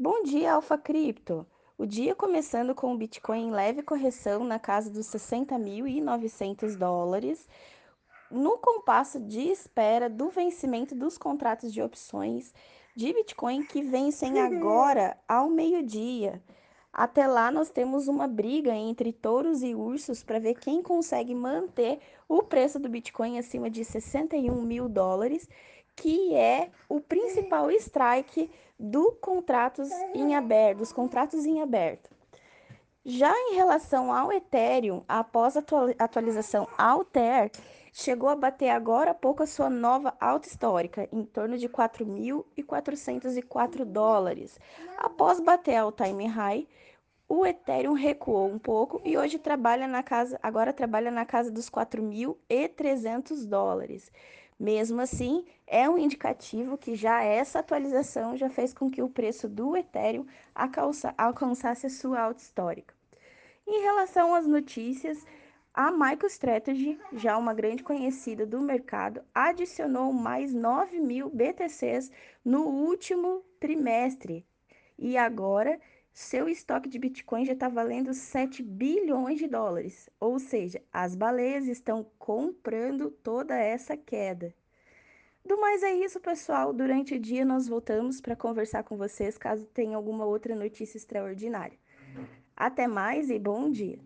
Bom dia, Alfa Cripto. O dia começando com o Bitcoin em leve correção na casa dos 60.900 dólares, no compasso de espera do vencimento dos contratos de opções de Bitcoin que vencem agora ao meio-dia. Até lá, nós temos uma briga entre touros e ursos para ver quem consegue manter o preço do Bitcoin acima de 61 mil dólares, que é o principal strike do contratos em aberto, dos contratos em aberto. Já em relação ao Ethereum, após a atualização Alter, chegou a bater agora há pouco a sua nova alta histórica, em torno de 4.404 dólares. Após bater ao time high, o Ethereum recuou um pouco e hoje trabalha na casa, agora trabalha na casa dos 4.300 dólares. Mesmo assim, é um indicativo que já essa atualização já fez com que o preço do Ethereum alcançasse sua alta histórica. Em relação às notícias, a MicroStrategy, já uma grande conhecida do mercado, adicionou mais 9 mil BTCs no último trimestre e agora seu estoque de Bitcoin já está valendo 7 bilhões de dólares. Ou seja, as baleias estão comprando toda essa queda. Do mais é isso, pessoal. Durante o dia nós voltamos para conversar com vocês caso tenha alguma outra notícia extraordinária. Até mais e bom dia!